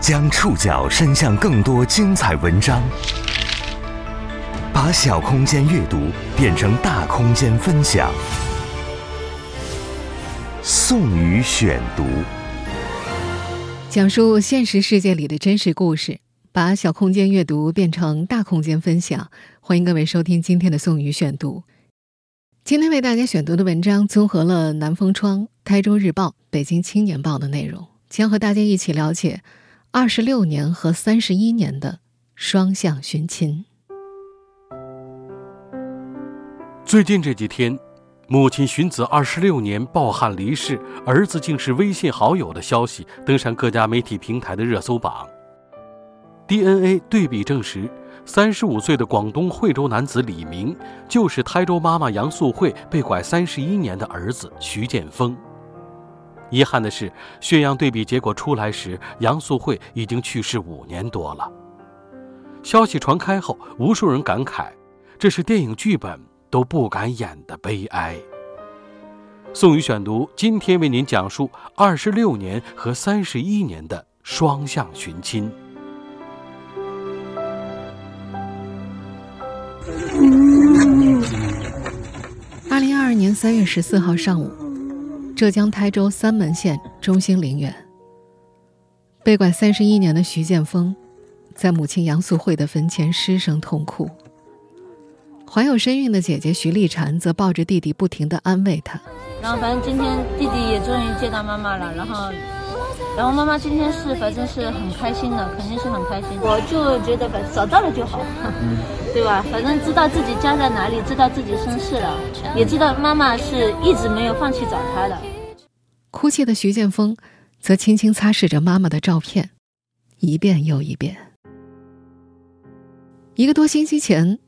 将触角伸向更多精彩文章，把小空间阅读变成大空间分享。宋宇选读，讲述现实世界里的真实故事，把小空间阅读变成大空间分享。欢迎各位收听今天的宋宇选读。今天为大家选读的文章综合了《南风窗》《台州日报》《北京青年报》的内容，将和大家一起了解。二十六年和三十一年的双向寻亲。最近这几天，母亲寻子二十六年抱憾离世，儿子竟是微信好友的消息登上各家媒体平台的热搜榜。DNA 对比证实，三十五岁的广东惠州男子李明就是台州妈妈杨素慧被拐三十一年的儿子徐建峰。遗憾的是，血样对比结果出来时，杨素慧已经去世五年多了。消息传开后，无数人感慨，这是电影剧本都不敢演的悲哀。宋宇选读今天为您讲述二十六年和三十一年的双向寻亲。二零二二年三月十四号上午。浙江台州三门县中心陵园，被拐三十一年的徐建峰，在母亲杨素慧的坟前失声痛哭。怀有身孕的姐姐徐丽婵则抱着弟弟，不停地安慰他。然后反正今天弟弟也终于见到妈妈了，然后，然后妈妈今天是反正是很开心的，肯定是很开心。我就觉得反正找到了就好。对吧？反正知道自己家在哪里，知道自己身世了，也知道妈妈是一直没有放弃找他的。哭泣的徐建峰，则轻轻擦拭着妈妈的照片，一遍又一遍。一个多星期前，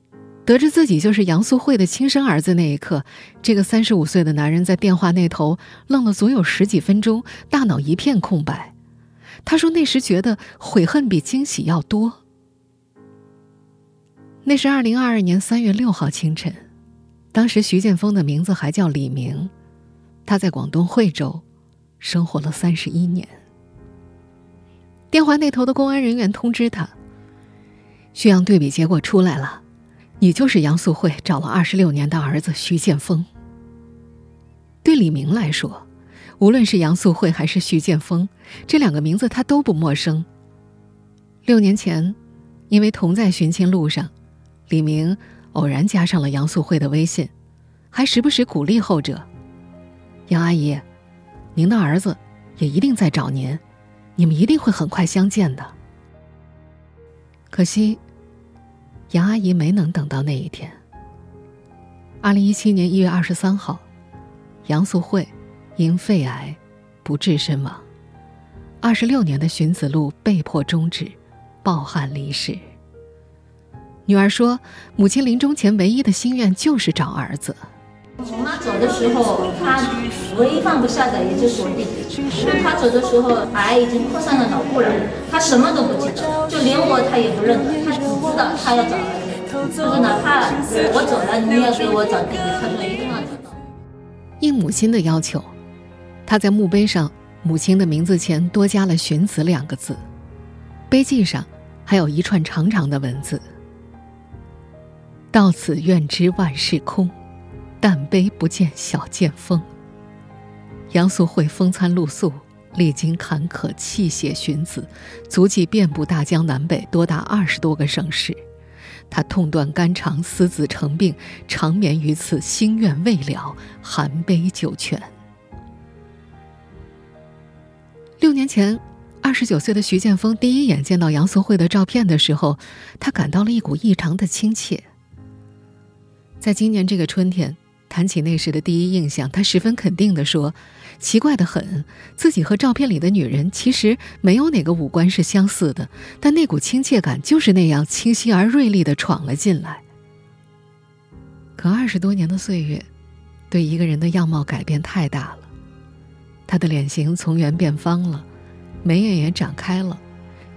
得知自己就是杨素慧的亲生儿子那一刻，这个三十五岁的男人在电话那头愣了足有十几分钟，大脑一片空白。他说：“那时觉得悔恨比惊喜要多。”那是二零二二年三月六号清晨，当时徐建峰的名字还叫李明，他在广东惠州生活了三十一年。电话那头的公安人员通知他，血样对比结果出来了，你就是杨素慧找了二十六年的儿子徐建峰。对李明来说，无论是杨素慧还是徐建峰，这两个名字他都不陌生。六年前，因为同在寻亲路上。李明偶然加上了杨素慧的微信，还时不时鼓励后者：“杨阿姨，您的儿子也一定在找您，你们一定会很快相见的。”可惜，杨阿姨没能等到那一天。二零一七年一月二十三号，杨素慧因肺癌不治身亡，二十六年的寻子路被迫终止，抱憾离世。女儿说：“母亲临终前唯一的心愿就是找儿子。从他走的时候，他唯一放不下的也就是我弟弟。因为他走的时候，癌已经扩散到脑部了，他什么都不记得，就连我他也不认得，他他要找儿子。他说哪怕我走了，你也给我找弟弟，他说一定要找到。”应母亲的要求，他在墓碑上母亲的名字前多加了“寻子”两个字，碑记上还有一串长长的文字。到此愿知万事空，但悲不见小剑锋。杨素慧风餐露宿，历经坎坷，泣血寻子，足迹遍布大江南北，多达二十多个省市。他痛断肝肠，思子成病，长眠于此，心愿未了，含悲九泉。六年前，二十九岁的徐建峰第一眼见到杨素慧的照片的时候，他感到了一股异常的亲切。在今年这个春天，谈起那时的第一印象，他十分肯定地说：“奇怪的很，自己和照片里的女人其实没有哪个五官是相似的，但那股亲切感就是那样清晰而锐利的闯了进来。”可二十多年的岁月，对一个人的样貌改变太大了，他的脸型从圆变方了，眉眼也长开了，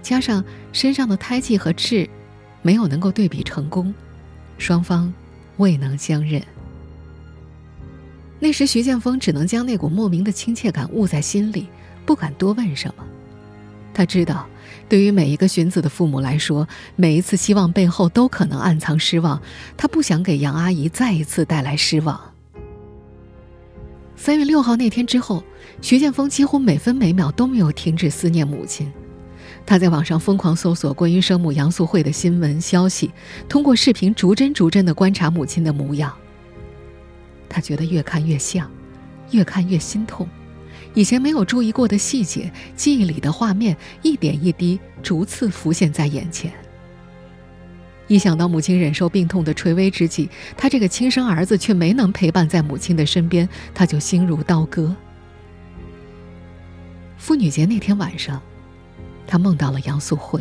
加上身上的胎记和痣，没有能够对比成功，双方。未能相认。那时，徐建峰只能将那股莫名的亲切感捂在心里，不敢多问什么。他知道，对于每一个荀子的父母来说，每一次希望背后都可能暗藏失望。他不想给杨阿姨再一次带来失望。三月六号那天之后，徐建峰几乎每分每秒都没有停止思念母亲。他在网上疯狂搜索关于生母杨素慧的新闻消息，通过视频逐帧逐帧地观察母亲的模样。他觉得越看越像，越看越心痛。以前没有注意过的细节，记忆里的画面，一点一滴逐次浮现在眼前。一想到母亲忍受病痛的垂危之际，他这个亲生儿子却没能陪伴在母亲的身边，他就心如刀割。妇女节那天晚上，他梦到了杨素慧。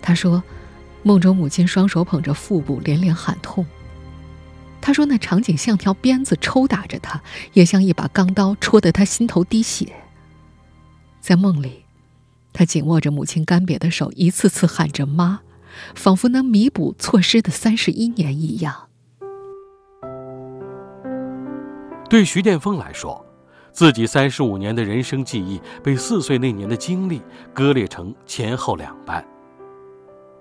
他说，梦中母亲双手捧着腹部，连连喊痛。他说：“那场景像条鞭子抽打着他，也像一把钢刀戳得他心头滴血。”在梦里，他紧握着母亲干瘪的手，一次次喊着“妈”，仿佛能弥补错失的三十一年一样。对徐建峰来说，自己三十五年的人生记忆被四岁那年的经历割裂成前后两半。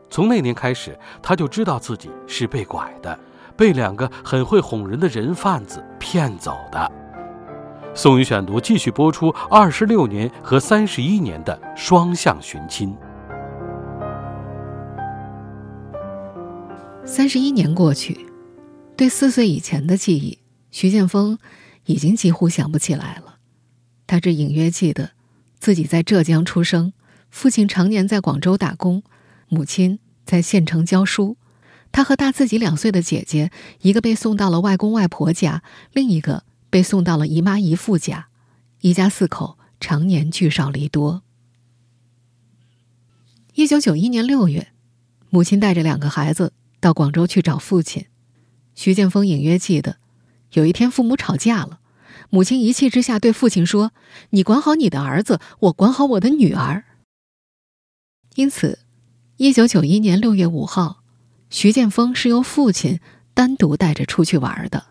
从那年开始，他就知道自己是被拐的。被两个很会哄人的人贩子骗走的。宋宇选读继续播出二十六年和三十一年的双向寻亲。三十一年过去，对四岁以前的记忆，徐建峰已经几乎想不起来了。他只隐约记得自己在浙江出生，父亲常年在广州打工，母亲在县城教书。他和大自己两岁的姐姐，一个被送到了外公外婆家，另一个被送到了姨妈姨父家，一家四口常年聚少离多。一九九一年六月，母亲带着两个孩子到广州去找父亲。徐建峰隐约记得，有一天父母吵架了，母亲一气之下对父亲说：“你管好你的儿子，我管好我的女儿。”因此，一九九一年六月五号。徐建峰是由父亲单独带着出去玩的。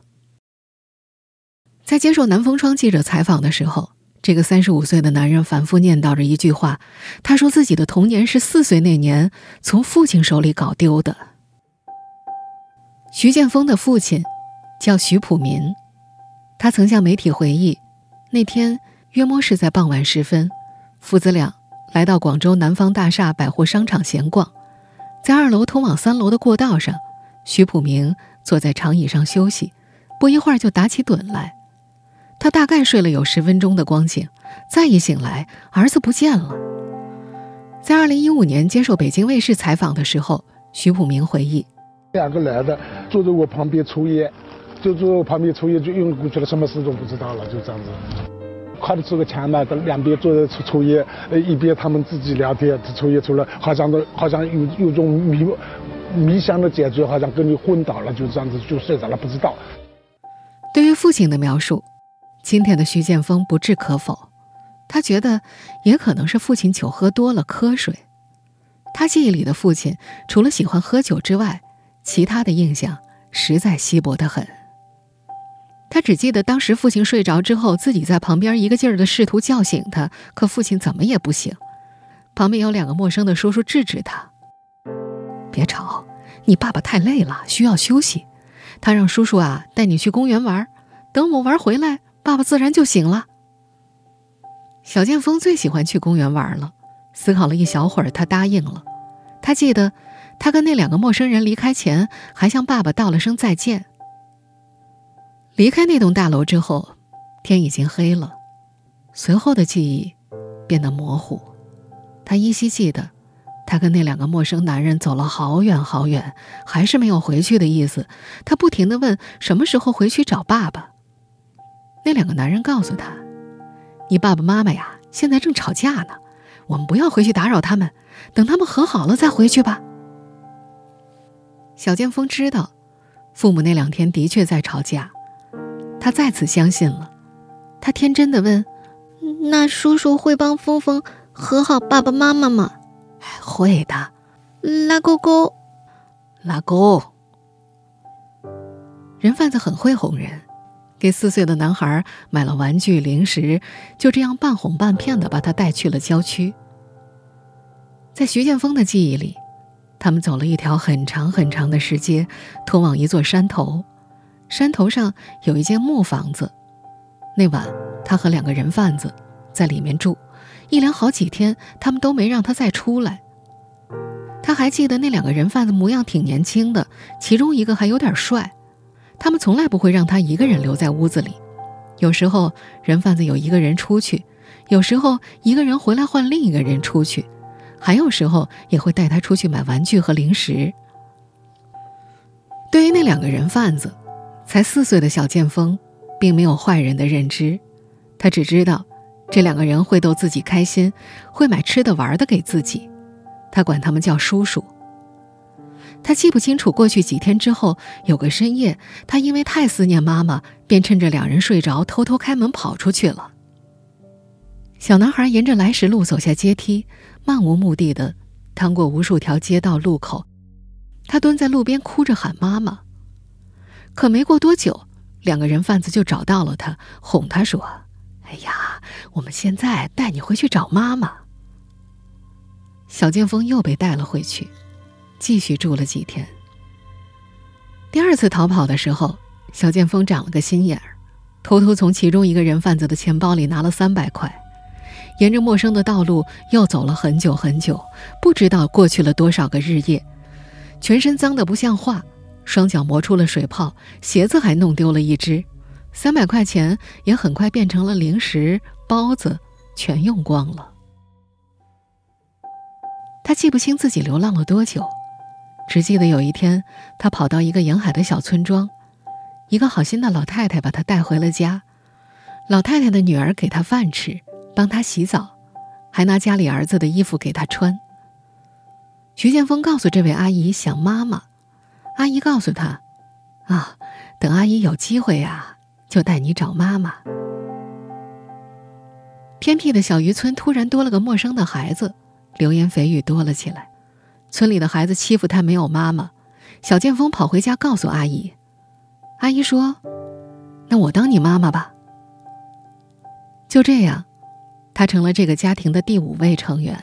在接受南风窗记者采访的时候，这个三十五岁的男人反复念叨着一句话：“他说自己的童年是四岁那年从父亲手里搞丢的。”徐建峰的父亲叫徐普民，他曾向媒体回忆，那天约莫是在傍晚时分，父子俩来到广州南方大厦百货商场闲逛。在二楼通往三楼的过道上，徐普明坐在长椅上休息，不一会儿就打起盹来。他大概睡了有十分钟的光景，再一醒来，儿子不见了。在二零一五年接受北京卫视采访的时候，徐普明回忆：两个男的坐在我旁边抽烟，就坐我旁边抽烟，就晕过去了，什么事都不知道了，就这样子。靠的是个墙嘛，两边坐着抽抽烟，呃，一边他们自己聊天，抽烟抽了，好像都好像有有种迷迷香的感觉，好像跟你昏倒了，就这样子就睡着了，不知道。对于父亲的描述，今天的徐建峰不置可否，他觉得也可能是父亲酒喝多了瞌睡。他记忆里的父亲，除了喜欢喝酒之外，其他的印象实在稀薄的很。他只记得当时父亲睡着之后，自己在旁边一个劲儿的试图叫醒他，可父亲怎么也不醒。旁边有两个陌生的叔叔制止他：“别吵，你爸爸太累了，需要休息。他让叔叔啊带你去公园玩，等我玩回来，爸爸自然就醒了。”小剑锋最喜欢去公园玩了，思考了一小会儿，他答应了。他记得，他跟那两个陌生人离开前，还向爸爸道了声再见。离开那栋大楼之后，天已经黑了。随后的记忆变得模糊。他依稀记得，他跟那两个陌生男人走了好远好远，还是没有回去的意思。他不停的问什么时候回去找爸爸。那两个男人告诉他：“你爸爸妈妈呀，现在正吵架呢，我们不要回去打扰他们，等他们和好了再回去吧。”小剑锋知道，父母那两天的确在吵架。他再次相信了，他天真的问：“那叔叔会帮峰峰和好爸爸妈妈吗？”“会的。”“拉勾勾，拉勾。”人贩子很会哄人，给四岁的男孩买了玩具零食，就这样半哄半骗的把他带去了郊区。在徐建峰的记忆里，他们走了一条很长很长的石阶，通往一座山头。山头上有一间木房子，那晚他和两个人贩子在里面住，一连好几天，他们都没让他再出来。他还记得那两个人贩子模样挺年轻的，其中一个还有点帅。他们从来不会让他一个人留在屋子里，有时候人贩子有一个人出去，有时候一个人回来换另一个人出去，还有时候也会带他出去买玩具和零食。对于那两个人贩子，才四岁的小剑锋，并没有坏人的认知，他只知道，这两个人会逗自己开心，会买吃的玩的给自己，他管他们叫叔叔。他记不清楚过去几天之后，有个深夜，他因为太思念妈妈，便趁着两人睡着，偷偷开门跑出去了。小男孩沿着来时路走下阶梯，漫无目的的趟过无数条街道路口，他蹲在路边哭着喊妈妈。可没过多久，两个人贩子就找到了他，哄他说：“哎呀，我们现在带你回去找妈妈。”小剑锋又被带了回去。继续住了几天。第二次逃跑的时候，小剑锋长了个心眼儿，偷偷从其中一个人贩子的钱包里拿了三百块，沿着陌生的道路又走了很久很久，不知道过去了多少个日夜，全身脏得不像话，双脚磨出了水泡，鞋子还弄丢了一只，三百块钱也很快变成了零食、包子，全用光了。他记不清自己流浪了多久。只记得有一天，他跑到一个沿海的小村庄，一个好心的老太太把他带回了家。老太太的女儿给他饭吃，帮他洗澡，还拿家里儿子的衣服给他穿。徐建峰告诉这位阿姨想妈妈，阿姨告诉他：“啊，等阿姨有机会呀，就带你找妈妈。”偏僻的小渔村突然多了个陌生的孩子，流言蜚语多了起来。村里的孩子欺负他没有妈妈，小剑锋跑回家告诉阿姨，阿姨说：“那我当你妈妈吧。”就这样，他成了这个家庭的第五位成员，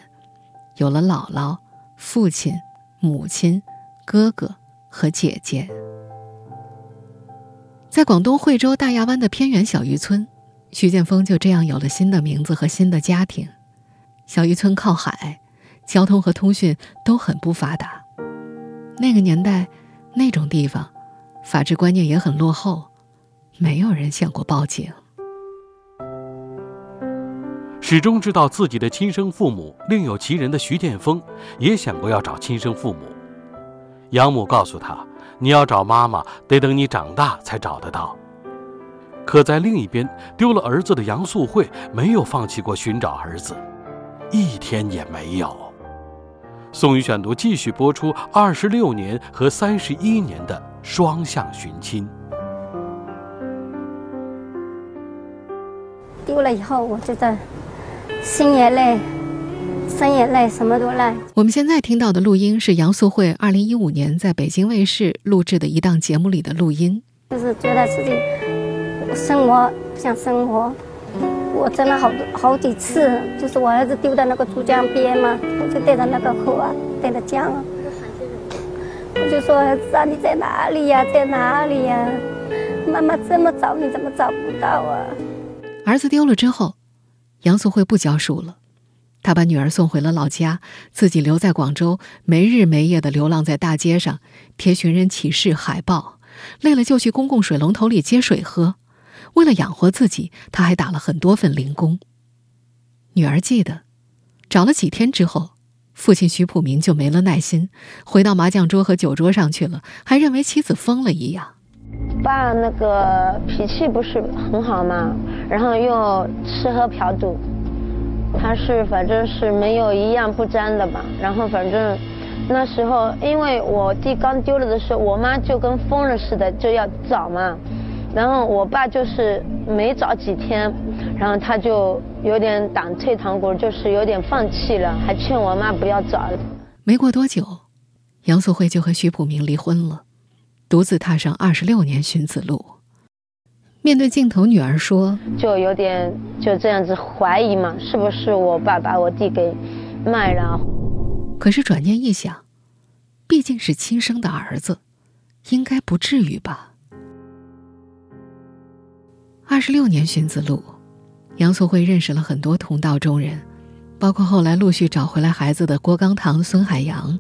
有了姥姥、父亲、母亲、哥哥和姐姐。在广东惠州大亚湾的偏远小渔村，徐建峰就这样有了新的名字和新的家庭。小渔村靠海。交通和通讯都很不发达，那个年代，那种地方，法治观念也很落后，没有人想过报警。始终知道自己的亲生父母另有其人的徐建峰，也想过要找亲生父母。养母告诉他：“你要找妈妈，得等你长大才找得到。”可在另一边，丢了儿子的杨素慧没有放弃过寻找儿子，一天也没有。宋宇选读继续播出二十六年和三十一年的双向寻亲。丢了以后，我就在心也累，身也累，什么都累。我们现在听到的录音是杨素慧二零一五年在北京卫视录制的一档节目里的录音。就是觉得自己生活不想生活。我真的好多好几次，就是我儿子丢在那个珠江边嘛，我就对着那个河啊，对着江啊，我就说儿子啊，你在哪里呀，在哪里呀？妈妈这么找你怎么找不到啊？儿子丢了之后，杨素慧不教书了，他把女儿送回了老家，自己留在广州，没日没夜的流浪在大街上，贴寻人启事海报，累了就去公共水龙头里接水喝。为了养活自己，他还打了很多份零工。女儿记得，找了几天之后，父亲徐普明就没了耐心，回到麻将桌和酒桌上去了，还认为妻子疯了一样。爸那个脾气不是很好嘛，然后又吃喝嫖赌，他是反正是没有一样不沾的吧。然后反正那时候，因为我弟刚丢了的时候，我妈就跟疯了似的就要找嘛。然后我爸就是没找几天，然后他就有点打退堂鼓，就是有点放弃了，还劝我妈不要找了。没过多久，杨素慧就和徐普明离婚了，独自踏上二十六年寻子路。面对镜头，女儿说：“就有点就这样子怀疑嘛，是不是我爸把我弟给卖了？”可是转念一想，毕竟是亲生的儿子，应该不至于吧。二十六年寻子路，杨素慧认识了很多同道中人，包括后来陆续找回来孩子的郭刚堂、孙海洋，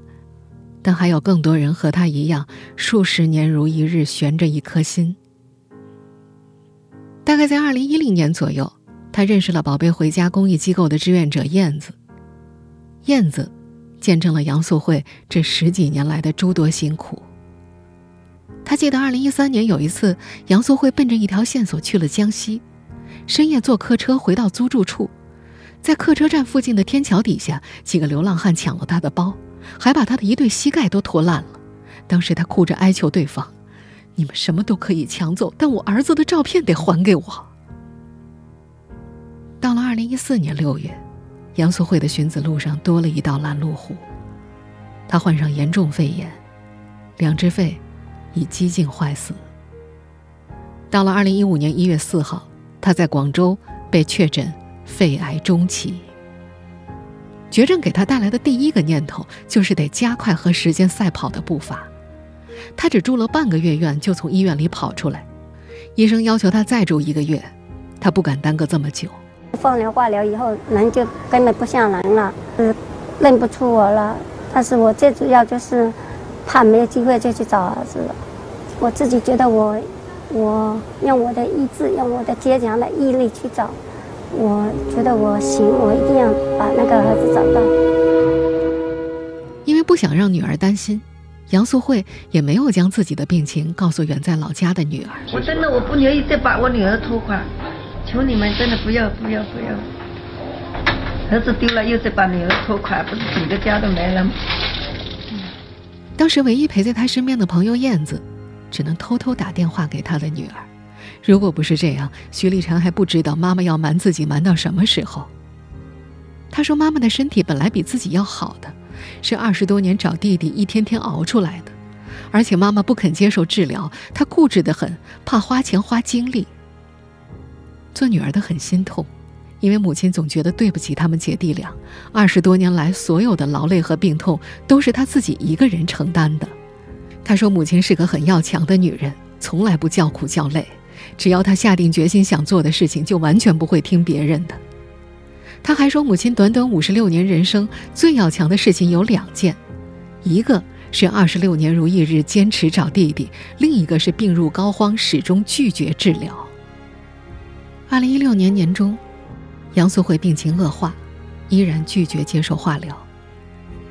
但还有更多人和他一样，数十年如一日悬着一颗心。大概在二零一零年左右，他认识了“宝贝回家”公益机构的志愿者燕子。燕子见证了杨素慧这十几年来的诸多辛苦。他记得二零一三年有一次，杨素慧奔着一条线索去了江西，深夜坐客车回到租住处，在客车站附近的天桥底下，几个流浪汉抢了他的包，还把他的一对膝盖都拖烂了。当时他哭着哀求对方。你们什么都可以抢走，但我儿子的照片得还给我。到了二零一四年六月，杨素慧的寻子路上多了一道拦路虎。他患上严重肺炎，两只肺已几近坏死。到了二零一五年一月四号，他在广州被确诊肺癌中期。绝症给他带来的第一个念头就是得加快和时间赛跑的步伐。他只住了半个月院，就从医院里跑出来。医生要求他再住一个月，他不敢耽搁这么久。放疗、化疗以后，人就根本不像人了，是认不出我了。但是我最主要就是怕没有机会再去找儿子了。我自己觉得我，我用我的意志，用我的坚强的毅力去找。我觉得我行，我一定要把那个儿子找到。因为不想让女儿担心。杨素慧也没有将自己的病情告诉远在老家的女儿。我真的我不愿意再把我女儿拖垮，求你们真的不要不要不要！儿子丢了又再把女儿拖垮，不是整个家都没了吗？当时唯一陪在他身边的朋友燕子，只能偷偷打电话给他的女儿。如果不是这样，徐立婵还不知道妈妈要瞒自己瞒到什么时候。他说：“妈妈的身体本来比自己要好的。”是二十多年找弟弟一天天熬出来的，而且妈妈不肯接受治疗，她固执的很，怕花钱花精力。做女儿的很心痛，因为母亲总觉得对不起他们姐弟俩。二十多年来，所有的劳累和病痛都是她自己一个人承担的。她说，母亲是个很要强的女人，从来不叫苦叫累，只要她下定决心想做的事情，就完全不会听别人的。他还说，母亲短短五十六年人生最要强的事情有两件，一个是二十六年如一日坚持找弟弟，另一个是病入膏肓始终拒绝治疗。二零一六年年中，杨素慧病情恶化，依然拒绝接受化疗，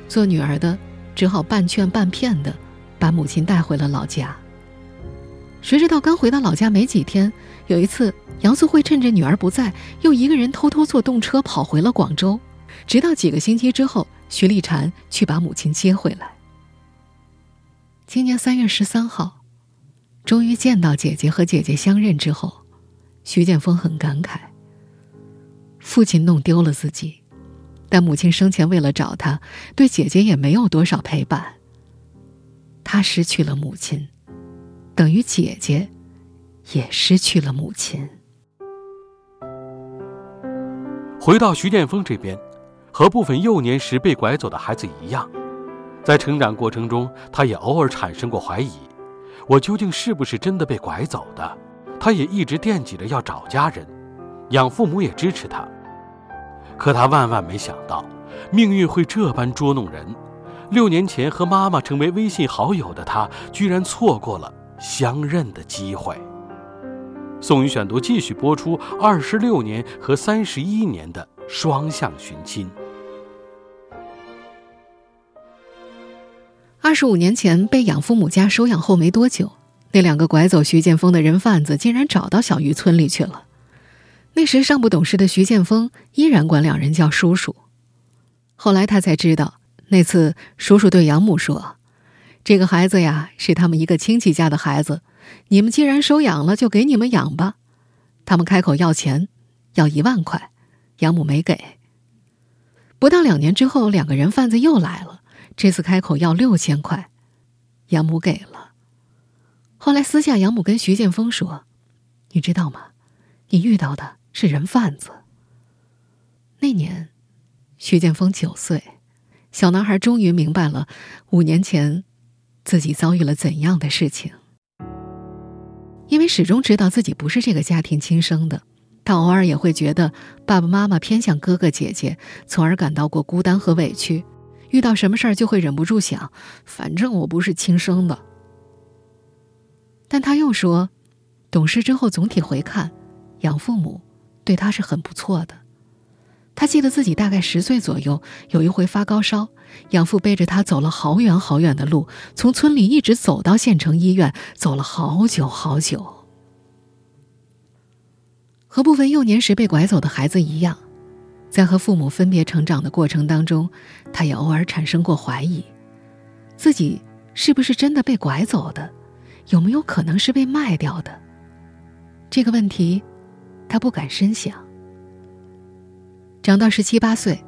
做女儿的只好半劝半骗的把母亲带回了老家。谁知道刚回到老家没几天，有一次。杨素慧趁着女儿不在，又一个人偷偷坐动车跑回了广州。直到几个星期之后，徐立婵去把母亲接回来。今年三月十三号，终于见到姐姐和姐姐相认之后，徐建峰很感慨：父亲弄丢了自己，但母亲生前为了找他，对姐姐也没有多少陪伴。他失去了母亲，等于姐姐也失去了母亲。回到徐建峰这边，和部分幼年时被拐走的孩子一样，在成长过程中，他也偶尔产生过怀疑：我究竟是不是真的被拐走的？他也一直惦记着要找家人，养父母也支持他。可他万万没想到，命运会这般捉弄人。六年前和妈妈成为微信好友的他，居然错过了相认的机会。宋宇选读继续播出：二十六年和三十一年的双向寻亲。二十五年前被养父母家收养后没多久，那两个拐走徐建峰的人贩子竟然找到小渔村里去了。那时尚不懂事的徐建峰依然管两人叫叔叔。后来他才知道，那次叔叔对养母说：“这个孩子呀，是他们一个亲戚家的孩子。”你们既然收养了，就给你们养吧。他们开口要钱，要一万块，养母没给。不到两年之后，两个人贩子又来了，这次开口要六千块，养母给了。后来私下，养母跟徐建峰说：“你知道吗？你遇到的是人贩子。”那年，徐建峰九岁，小男孩终于明白了五年前自己遭遇了怎样的事情。因为始终知道自己不是这个家庭亲生的，他偶尔也会觉得爸爸妈妈偏向哥哥姐姐，从而感到过孤单和委屈。遇到什么事儿就会忍不住想，反正我不是亲生的。但他又说，懂事之后总体回看，养父母对他是很不错的。他记得自己大概十岁左右，有一回发高烧，养父背着他走了好远好远的路，从村里一直走到县城医院，走了好久好久。和部分幼年时被拐走的孩子一样，在和父母分别成长的过程当中，他也偶尔产生过怀疑，自己是不是真的被拐走的，有没有可能是被卖掉的？这个问题，他不敢深想。长到十七八岁，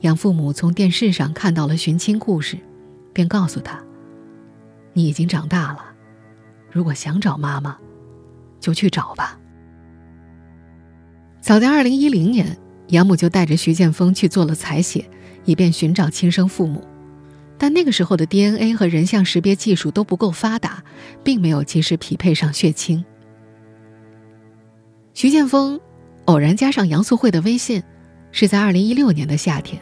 养父母从电视上看到了寻亲故事，便告诉他：“你已经长大了，如果想找妈妈，就去找吧。”早在二零一零年，养母就带着徐建峰去做了采血，以便寻找亲生父母，但那个时候的 DNA 和人像识别技术都不够发达，并没有及时匹配上血亲。徐建峰偶然加上杨素慧的微信。是在二零一六年的夏天，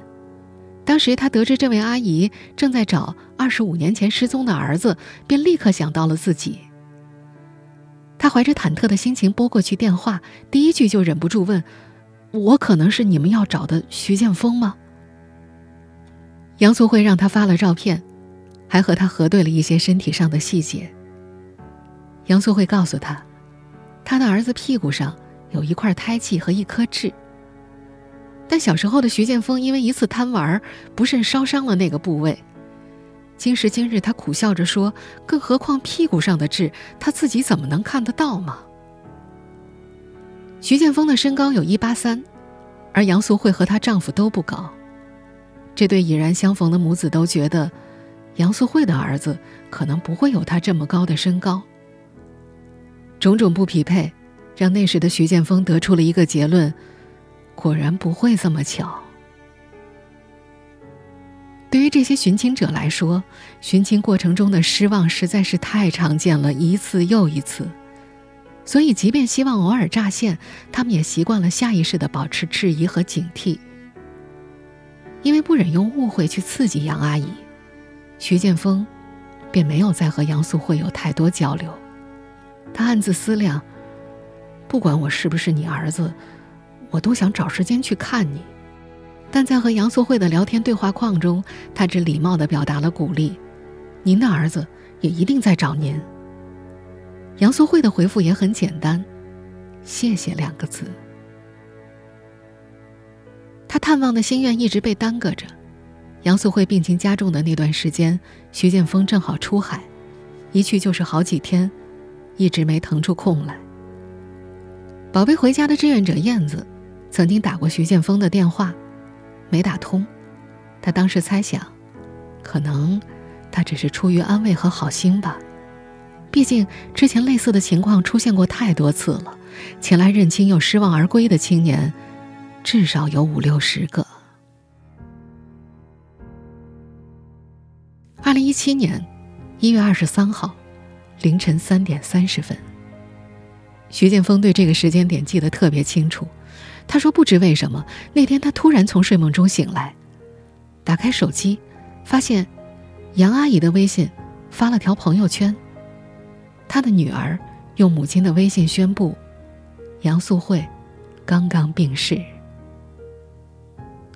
当时他得知这位阿姨正在找二十五年前失踪的儿子，便立刻想到了自己。他怀着忐忑的心情拨过去电话，第一句就忍不住问：“我可能是你们要找的徐建峰吗？”杨素慧让他发了照片，还和他核对了一些身体上的细节。杨素慧告诉他，他的儿子屁股上有一块胎记和一颗痣。但小时候的徐建峰因为一次贪玩，不慎烧伤了那个部位。今时今日，他苦笑着说：“更何况屁股上的痣，他自己怎么能看得到吗？”徐建峰的身高有一八三，而杨素慧和她丈夫都不高。这对已然相逢的母子都觉得，杨素慧的儿子可能不会有他这么高的身高。种种不匹配，让那时的徐建峰得出了一个结论。果然不会这么巧。对于这些寻亲者来说，寻亲过程中的失望实在是太常见了，一次又一次。所以，即便希望偶尔乍现，他们也习惯了下意识的保持质疑和警惕。因为不忍用误会去刺激杨阿姨，徐建峰便没有再和杨素慧有太多交流。他暗自思量：不管我是不是你儿子。我都想找时间去看你，但在和杨素慧的聊天对话框中，他只礼貌的表达了鼓励：“您的儿子也一定在找您。”杨素慧的回复也很简单：“谢谢两个字。”他探望的心愿一直被耽搁着。杨素慧病情加重的那段时间，徐建峰正好出海，一去就是好几天，一直没腾出空来。宝贝回家的志愿者燕子。曾经打过徐建峰的电话，没打通。他当时猜想，可能他只是出于安慰和好心吧。毕竟之前类似的情况出现过太多次了，前来认亲又失望而归的青年，至少有五六十个。二零一七年一月二十三号凌晨三点三十分，徐建峰对这个时间点记得特别清楚。他说：“不知为什么，那天他突然从睡梦中醒来，打开手机，发现杨阿姨的微信发了条朋友圈。他的女儿用母亲的微信宣布，杨素慧刚刚病逝。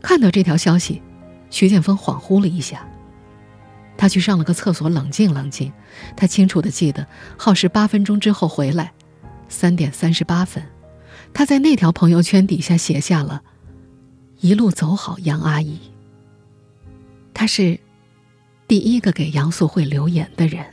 看到这条消息，徐建峰恍惚了一下。他去上了个厕所，冷静冷静。他清楚的记得，耗时八分钟之后回来，三点三十八分。”他在那条朋友圈底下写下了“一路走好，杨阿姨。”他是第一个给杨素慧留言的人。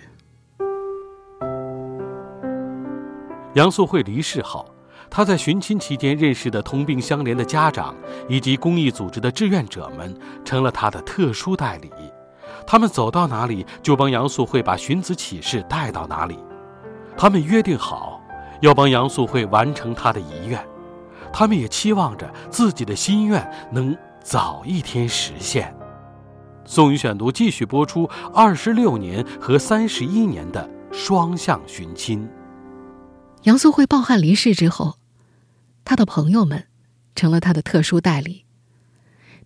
杨素慧离世后，他在寻亲期间认识的同病相怜的家长以及公益组织的志愿者们，成了他的特殊代理。他们走到哪里，就帮杨素慧把寻子启事带到哪里。他们约定好。要帮杨素慧完成她的遗愿，他们也期望着自己的心愿能早一天实现。宋宇选读继续播出二十六年和三十一年的双向寻亲。杨素慧抱憾离世之后，他的朋友们成了他的特殊代理。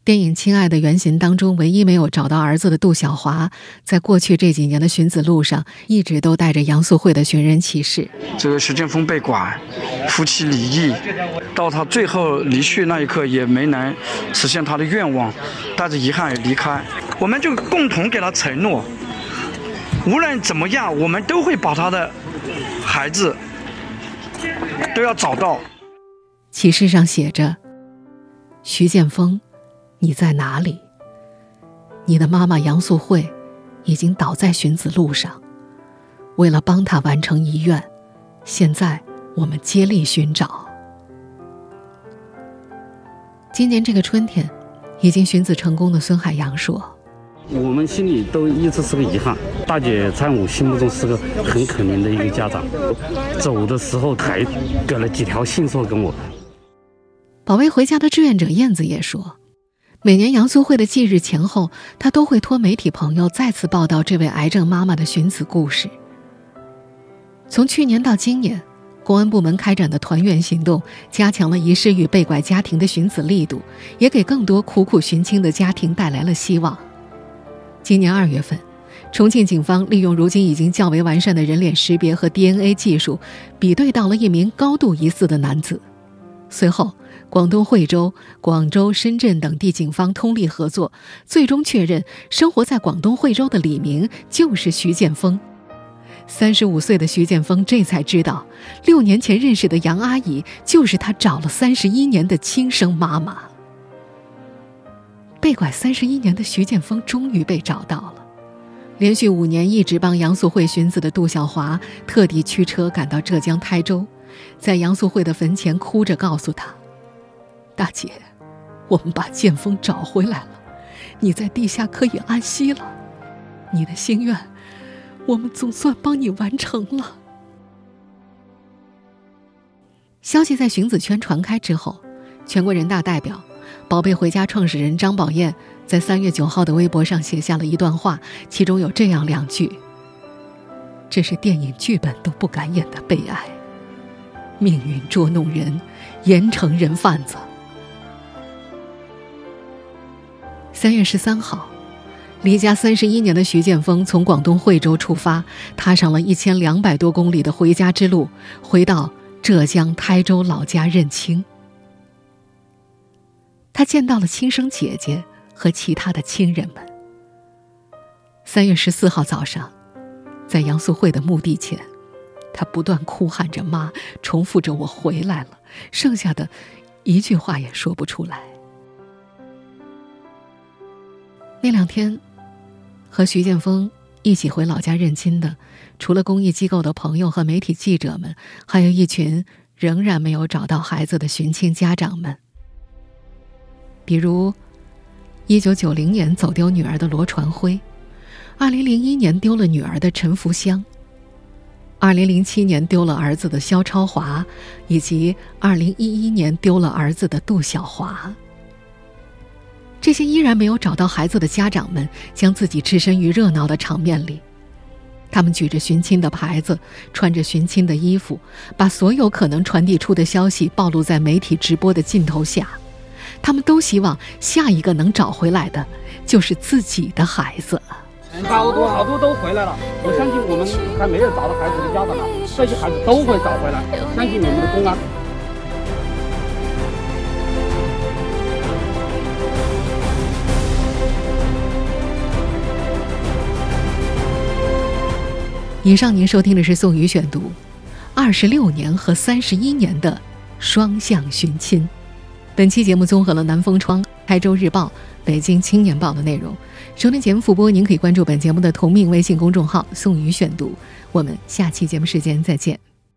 电影《亲爱的》原型当中，唯一没有找到儿子的杜小华，在过去这几年的寻子路上，一直都带着杨素慧的寻人启事。这个徐建峰被拐，夫妻离异，到他最后离去那一刻，也没能实现他的愿望，带着遗憾离开。我们就共同给他承诺，无论怎么样，我们都会把他的孩子都要找到。启事上写着：“徐建峰。”你在哪里？你的妈妈杨素慧已经倒在寻子路上。为了帮她完成遗愿，现在我们接力寻找。今年这个春天，已经寻子成功的孙海洋说：“我们心里都一直是个遗憾。大姐在我心目中是个很可怜的一个家长，走的时候还给了几条线索给我。”保卫回家的志愿者燕子也说。每年杨苏慧的忌日前后，他都会托媒体朋友再次报道这位癌症妈妈的寻子故事。从去年到今年，公安部门开展的团圆行动，加强了遗失与被拐家庭的寻子力度，也给更多苦苦寻亲的家庭带来了希望。今年二月份，重庆警方利用如今已经较为完善的人脸识别和 DNA 技术，比对到了一名高度疑似的男子。随后。广东惠州、广州、深圳等地警方通力合作，最终确认生活在广东惠州的李明就是徐建峰。三十五岁的徐建峰这才知道，六年前认识的杨阿姨就是他找了三十一年的亲生妈妈。被拐三十一年的徐建峰终于被找到了。连续五年一直帮杨素慧寻子的杜小华特地驱车赶到浙江台州，在杨素慧的坟前哭着告诉她。大姐，我们把剑锋找回来了，你在地下可以安息了。你的心愿，我们总算帮你完成了。消息在寻子圈传开之后，全国人大代表、宝贝回家创始人张宝燕在三月九号的微博上写下了一段话，其中有这样两句：“这是电影剧本都不敢演的悲哀，命运捉弄人，严惩人贩子。”三月十三号，离家三十一年的徐建峰从广东惠州出发，踏上了一千两百多公里的回家之路，回到浙江台州老家认亲。他见到了亲生姐姐和其他的亲人们。三月十四号早上，在杨素慧的墓地前，他不断哭喊着“妈”，重复着“我回来了”，剩下的一句话也说不出来。那两天，和徐建峰一起回老家认亲的，除了公益机构的朋友和媒体记者们，还有一群仍然没有找到孩子的寻亲家长们。比如，一九九零年走丢女儿的罗传辉，二零零一年丢了女儿的陈福香，二零零七年丢了儿子的肖超华，以及二零一一年丢了儿子的杜小华。这些依然没有找到孩子的家长们，将自己置身于热闹的场面里。他们举着寻亲的牌子，穿着寻亲的衣服，把所有可能传递出的消息暴露在媒体直播的镜头下。他们都希望下一个能找回来的，就是自己的孩子。好多好多都回来了，我相信我们还没有找到孩子的家长，这些孩子都会找回来，相信我们的公安。以上您收听的是宋宇选读，二十六年和三十一年的双向寻亲。本期节目综合了南风窗、台州日报、北京青年报的内容。收听节目复播，您可以关注本节目的同名微信公众号“宋宇选读”。我们下期节目时间再见。